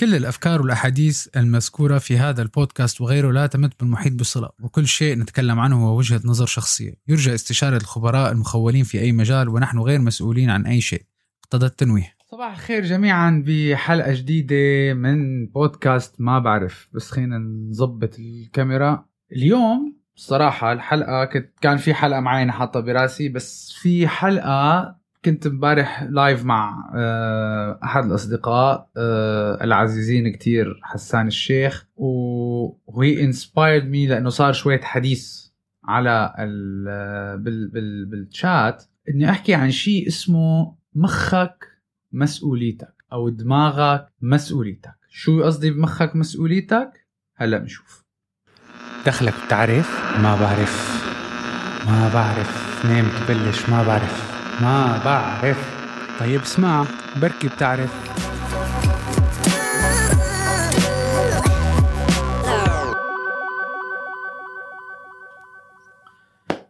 كل الأفكار والأحاديث المذكورة في هذا البودكاست وغيره لا تمت بالمحيط بصلة وكل شيء نتكلم عنه هو وجهة نظر شخصية. يرجى استشارة الخبراء المخولين في أي مجال ونحن غير مسؤولين عن أي شيء. اقتضى التنويه. صباح الخير جميعا بحلقة جديدة من بودكاست ما بعرف. بس خلينا نظبط الكاميرا. اليوم الصراحة الحلقة كنت كان في حلقة معينة حاطة براسي بس في حلقة كنت امبارح live مع آه، أحد الأصدقاء آه، العزيزين كتير حسان الشيخ وهي inspired me لأنه صار شوية حديث على ال بال بال بالشات إني أحكي عن شيء اسمه مخك مسؤوليتك أو دماغك مسؤوليتك. شو قصدي بمخك مسؤوليتك؟ هلأ بنشوف. دخلك بتعرف؟ ما بعرف. ما بعرف. منين بتبلش؟ ما بعرف. ما بعرف. طيب اسمع بركي بتعرف.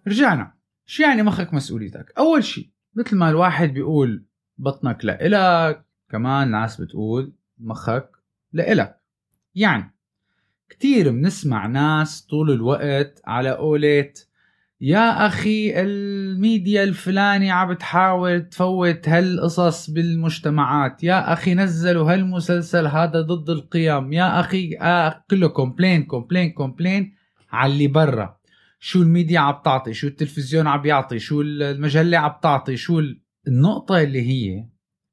رجعنا. شو يعني مخك مسؤوليتك؟ أول شيء مثل ما الواحد بيقول بطنك لإلك كمان ناس بتقول مخك لإلك. يعني كتير بنسمع ناس طول الوقت على قولة يا أخي الميديا الفلاني عم بتحاول تفوت هالقصص بالمجتمعات. يا أخي نزلوا هالمسلسل هذا ضد القيم. يا آه كله complain complain complain على اللي برا. شو الميديا عم تعطي؟ شو التلفزيون عم يعطي؟ شو المجلة عم تعطي؟ شو النقطة اللي هي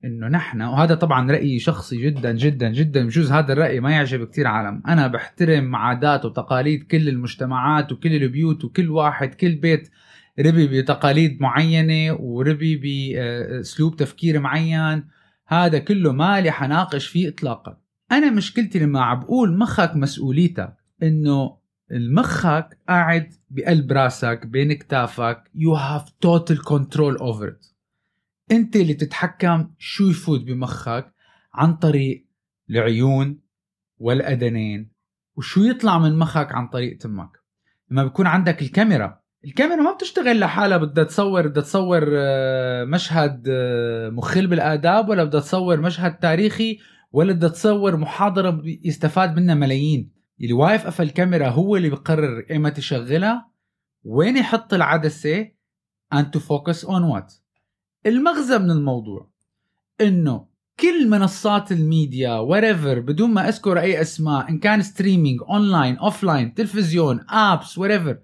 إنه نحن وهذا طبعا رأيي شخصي جدا جدا جدا بجوز هذا الرأي ما يعجب كثير عالم. أنا بحترم عادات وتقاليد كل المجتمعات وكل البيوت وكل واحد كل بيت ربي بتقاليد معينة وربي باسلوب تفكير معين. هذا كله ما لي حناقش فيه اطلاقا. أنا مشكلتي لما بقول مخك مسؤوليتك إنه المخك قاعد بقلب راسك بين كتافك. You have total control over it. انت اللي تتحكم شو يفوت بمخك عن طريق العيون والأذنين وشو يطلع من مخك عن طريق تمك. لما بيكون عندك الكاميرا الكاميرا ما بتشتغل لحالها بدها تصور بدها تصور آه، مشهد آه، مخل بالآداب ولا بدها تصور مشهد تاريخي ولا بدها تصور محاضرة يستفاد منها ملايين. اللي واقف خلف الكاميرا هو اللي بقرر ايمتى تشغلها وين يحط العدسة and to focus on what. المغزى من الموضوع إنه كل منصات ال media whatever بدون ما أذكر أي أسماء إن كان streaming online offline تلفزيون apps whatever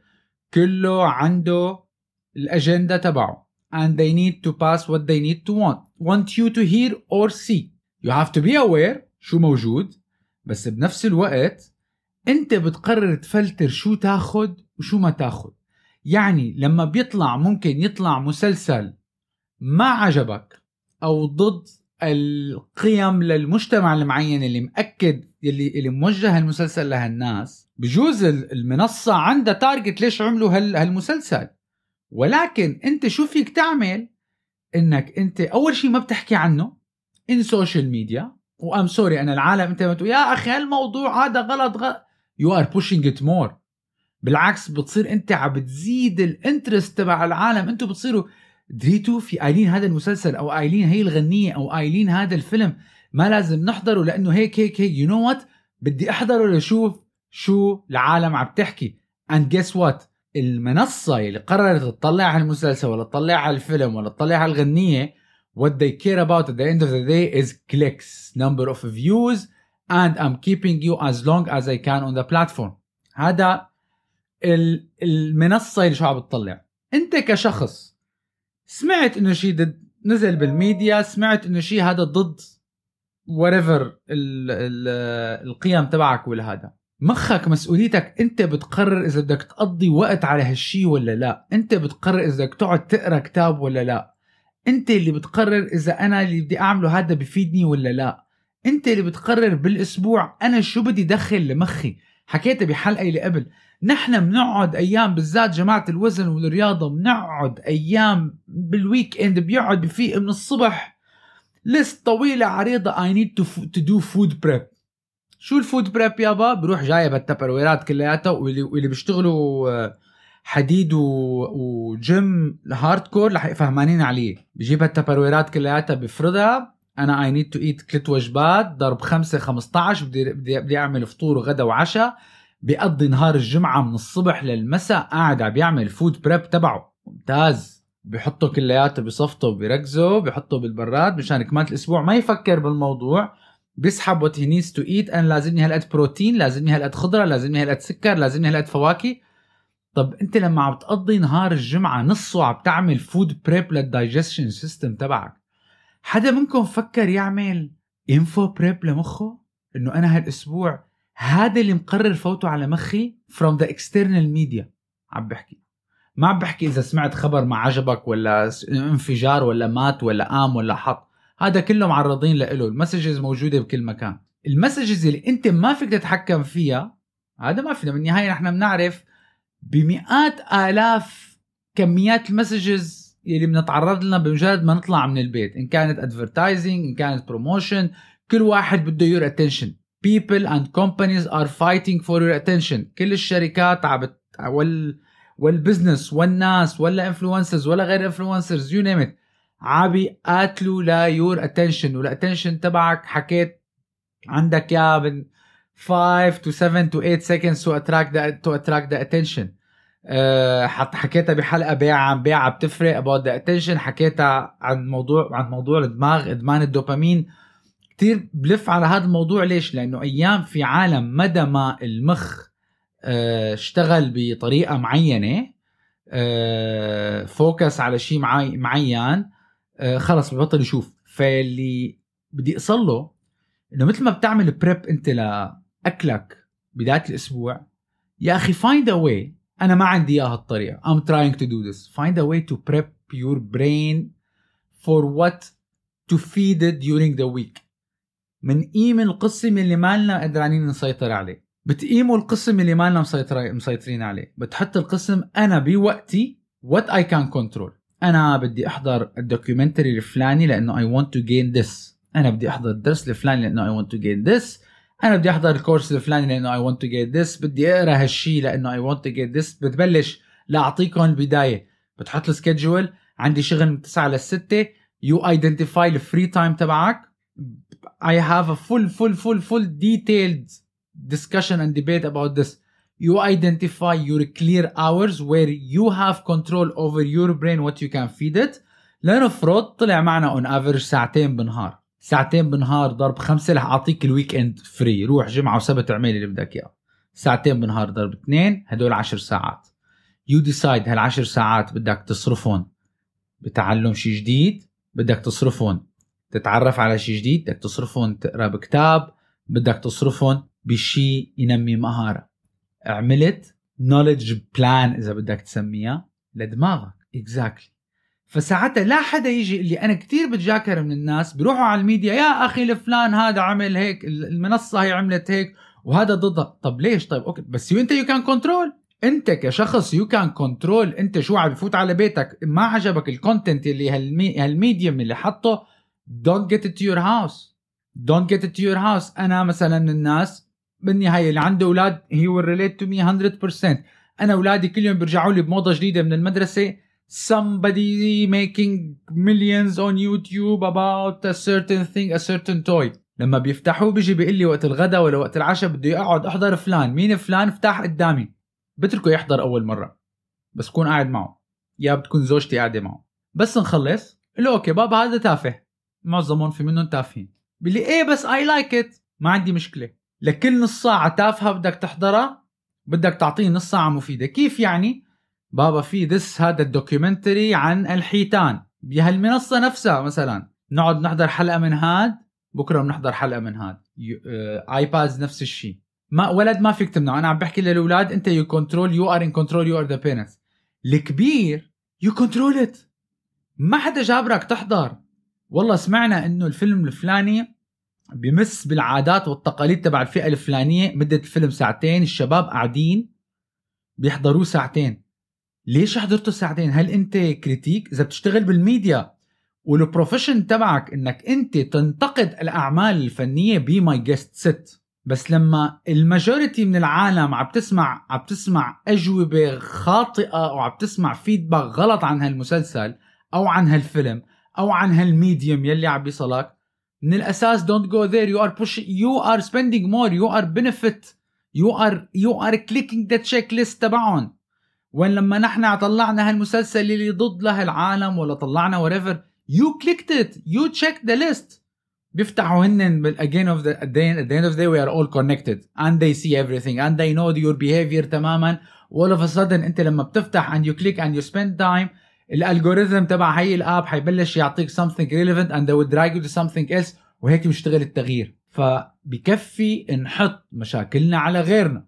كله عنده الاجنده تبعه. And they need to pass what they need to want. Want you to hear or see. You have to be aware شو موجود. بس بنفس الوقت أنت بتقرر تفلتر شو تاخد وشو ما تاخد. يعني لما بيطلع ممكن يطلع مسلسل ما عجبك أو ضد القيم للمجتمع المعين اللي مأكد اللي اللي موجه المسلسل لهالناس؟ بجوز المنصة عندها تارجت ليش عملوا هالمسلسل. ولكن أنت شو فيك تعمل؟ إنك أنت أول شيء ما بتحكي عنه on social media و I'm sorry أنا العالم أنت بتقول يا أخي هالموضوع هذا غلط غلط you are pushing it more بالعكس بتصير أنت عم بتزيد ال interest تبع العالم أنتم بتصيروا دريتوا في قايلين هذا المسلسل أو قايلين هي الغنية أو قايلين هذا الفيلم ما لازم نحضره لأنه هيك هيك هيك. you know what بدي أحضره لشوف شو العالم عم تحكي. And guess what المنصة اللي قررت تطلع على المسلسل ولا تطلع على الفيلم ولا تطلع على الغنية what they care about at the end of the day is clicks number of views and I'm keeping you as long as I can on the platform. هذا المنصة اللي شو عم بتطلع. أنت كشخص سمعت إنه شيء نزل بالميديا سمعت إنه شيء هذا ضد whatever القيم تبعك ولا هذا مخك مسؤوليتك أنت بتقرر إذا بدك تقضي وقت على هالشي ولا لا. أنت بتقرر إذا بدك تقعد تقرأ كتاب ولا لا. أنت اللي بتقرر إذا أنا اللي بدي أعمله هذا بفيدني ولا لا. أنت اللي بتقرر بالأسبوع أنا شو بدي دخل لمخي. حكيتها بحلقة اللي قبل. نحن بنقعد أيام بالذات جماعة الوزن والرياضة بنقعد أيام بال weekend بيقعد بفيق من الصبح. list طويلة عريضة I need to do food prep شو ال food prep يابا بروح جايب ال Tupperwareات كلياتها واللي واللي بيشتغلوا آه، حديد وجيم hardcore رح فهمانين عليه. بجيب ال Tupperwareات كلياتها بفرضها أنا I need to eat ثلاث وجبات ضرب 5 15 بدي بدي بدي أعمل فطور وغدا وعشاء. بيقضي نهار الجمعة من الصبح للمساء قاعد عم بيعمل food prep تبعه. ممتاز. بيحطه كلياته بصفته بيركزه بيحطه بالبراد مشان كمان الأسبوع ما يفكر بالموضوع. بيسحب what he to eat أنا لازمني هالقد بروتين لازمني هالقد خضرة لازمني هالقد سكر لازمني هالقد فواكه. طب أنت لما عم تقضي نهار الجمعة نصه عم تعمل food prep لل digestion system تبعك حدا منكم فكر يعمل info prep لمخه؟ إنه أنا هالأسبوع هذا اللي مقرر فوته على مخي from the external media. عم بحكي. ما عم بحكي إذا سمعت خبر ما عجبك ولا انفجار ولا مات ولا قام ولا حط. هذا كله معرضين له. ال messages موجودة بكل مكان. ال messages اللي أنت ما فيك تتحكم فيها هذا ما فينا. بالنهاية نحن بنعرف بمئات آلاف كميات ال messages اللي بنتعرض لنا بمجرد ما نطلع من البيت. إن كانت advertising إن كانت promotion كل واحد بده your attention people and companies are fighting for your attention. كل الشركات عم وال وال business والناس ولا influencers ولا غير influencers you name عم بيقاتلوا ل your attention وال attention تبعك حكيت عندك يا من 5 to 7 to 8 seconds to attract the to attract the attention. أه حكيتها بحلقة بيع عن بيع بتفرق about the attention. حكيتها عن موضوع عن موضوع الدماغ إدمان الدوبامين. كثير بلف على هذا الموضوع. ليش؟ لأنه أيام في عالم مدى ما المخ أه اشتغل بطريقة معينة أه فوكس على شيء معين أه خلص ببطل يشوف. فاللي بدي أصل له إنه مثل ما بتعمل بريب أنت لأكلك بداية الأسبوع يا أخي find a way. أنا ما عندي إياها الطريقة I'm trying to do this. Find a way to prep your brain for what to feed it during the week. منقيم القسم اللي مالنا قدرانين نسيطر عليه. بتقيموا القسم اللي مالنا مسيطر مسيطرين عليه. بتحط القسم أنا بوقتي what I can control. أنا بدي أحضر ال documentary الفلاني لأنه I want to gain this. أنا بدي أحضر الدرس الفلاني لأنه I want to gain this. أنا بدي أحضر الكورس الفلاني لأنه I want to get this. بدي أقرأ هالشيء لأنه I want to get this. بتبلش لأعطيكم البداية. بتحط ال schedule عندي شغل من 9 لل 6 you identify ال free time تبعك. I have a full full full full detailed discussion and debate about this. You identify your clear hours where you have control over your brain what you can feed it. لنفرض طلع معنا on average ساعتين بالنهار. ساعتين بالنهار ضرب خمسة رح أعطيك ال weekend free روح جمعة وسبت اعمل اللي بدك إياه. ساعتين بالنهار ضرب اثنين هدول عشر ساعات. You decide هالعشر ساعات بدك تصرفهم. بتعلم شيء جديد بدك تصرفهم. تتعرف على شيء جديد بدك تصرفهم تقرأ بكتاب بدك تصرفهم بشيء ينمي مهارة. عملت knowledge plan إذا بدك تسميها لدماغك. Exactly exactly. فساعتها لا حدا يجي اللي أنا كتير بتجاكر من الناس بيروحوا على الميديا يا أخي الفلان هذا عمل هيك المنصة هي عملت هيك وهذا ضدها طب ليش؟ طيب أوكي بس انت you can control انت كشخص you can control انت شو عم بفوت على بيتك؟ ما عجبك ال content اللي هالمي... هال medium اللي حطه؟ Don't get it to your house. Don't get it to your house. أنا مثلا من الناس بالنهاية اللي عنده أولاد he will relate to me 100% أنا أولادي كل يوم بيرجعوا لي بموضة جديدة من المدرسة. Somebody making millions on YouTube about a certain thing a certain toy. لما بيفتحوه بيجي بيقول لي وقت الغداء ولا وقت العشاء بدي أقعد أحضر فلان. مين فلان؟ افتح قدامي. بتركه يحضر أول مرة. بس كون قاعد معه. يا بتكون زوجتي قاعدة معه. بس نخلص. له أوكي بابا هذا تافه. معظمهم في منهم تافهين. بيقول لي إيه بس I like it ما عندي مشكلة. لكل نص ساعة تافهة بدك تحضرها بدك تعطيه نص ساعة مفيدة. كيف يعني؟ بابا في this هذا ال documentary عن الحيتان. بهالمنصة نفسها مثلا. نقعد نحضر حلقة من هاد بكرة بنحضر حلقة من هاد. iPads نفس الشيء ما ولد ما فيك تمنعه. أنا عم بحكي للأولاد أنت you control you are in control you are the parents الكبير you control it ما حدا جابرك تحضر. والله سمعنا إنه الفيلم الفلاني بمس بالعادات والتقاليد تبع الفئة الفلانية مدة الفيلم ساعتين الشباب قاعدين بيحضروه ساعتين. ليش حضرته ساعتين؟ هل أنت critic؟ إذا بتشتغل بالميديا وال profession تبعك إنك أنت تنتقد الأعمال الفنية be my guest ست بس لما ال majority من العالم عم تسمع عم تسمع أجوبة خاطئة أو عم تسمع feedback غلط عن هالمسلسل أو عن هالفيلم أو عن هالميديوم يلي عم بيصلك. من الأساس دونت جو ذير يو ار بوش يو ار سبيندينج مور يو ار بنفيت يو ار يو ار كليكينج ذا تشيك ليست تبعهم. وين لما نحن طلعنا هالمسلسل اللي ضد لهالعالم ولا طلعنا وريفر يو كليكت ات يو تشيك ذا ليست بيفتحوا هن again اوف ذا at the end of the day we are all connected. And they see everything. And they know your تماما. All of a sudden أنت لما بتفتح and you click and you spend time ال algorithm تبع هي ال app حيبلش يعطيك something relevant and they will drag you to something else وهيك بيشتغل التغيير. فبكفي نحط مشاكلنا على غيرنا.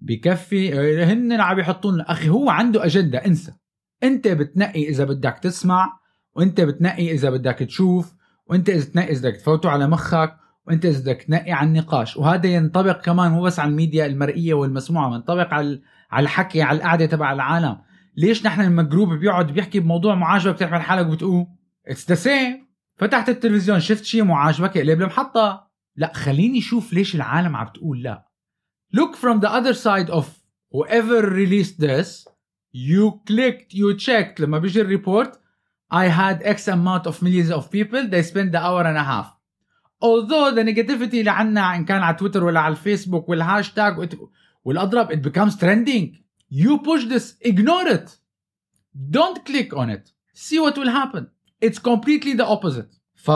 بكفي هن عم يحطوا لنا أخي هو عنده أجندة. انسى. انت بتنقي إذا بدك تسمع وانت بتنقي إذا بدك تشوف وانت إذا تنقي إذا بدك تفوته على مخك وانت إذا بدك تنقي على النقاش. وهذا ينطبق كمان مو بس على الميديا المرئية والمسموعة ينطبق على على الحكي على القعدة تبع العالم. ليش نحن لما group بيقعد بيحكي بموضوع معاجبك بتعمل حالك بتقول it's the same فتحت التلفزيون شفت شيء معاجبك اقلب المحطه لا خليني أشوف ليش العالم عم تقول لا. Look from the other side of whoever released this. You clicked you checked. لما بيجي ال report I had X amount of millions of people. They spend the hour and a half. Although the negativity اللي عنا إن كان على تويتر ولا على الفيسبوك والهاشتاج والأضرب it becomes trending. You push this ignore it. Don't click on it. See what will happen. It's completely the opposite. ف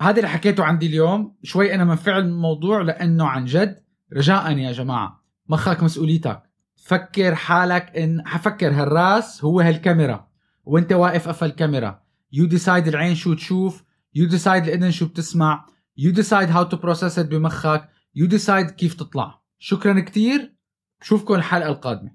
هذا اللي حكيته عندي اليوم. شوي أنا منفعل من الموضوع لأنه عن جد. رجاء يا جماعة. مخك مسؤوليتك. فكر حالك إن حفكر هالراس هو هالكاميرا. وأنت واقف قفل الكاميرا. you decide العين شو تشوف. you decide الإذن شو بتسمع. you decide how to process بمخك. you decide كيف تطلع. شكرا كتير. بشوفكم الحلقة القادمة.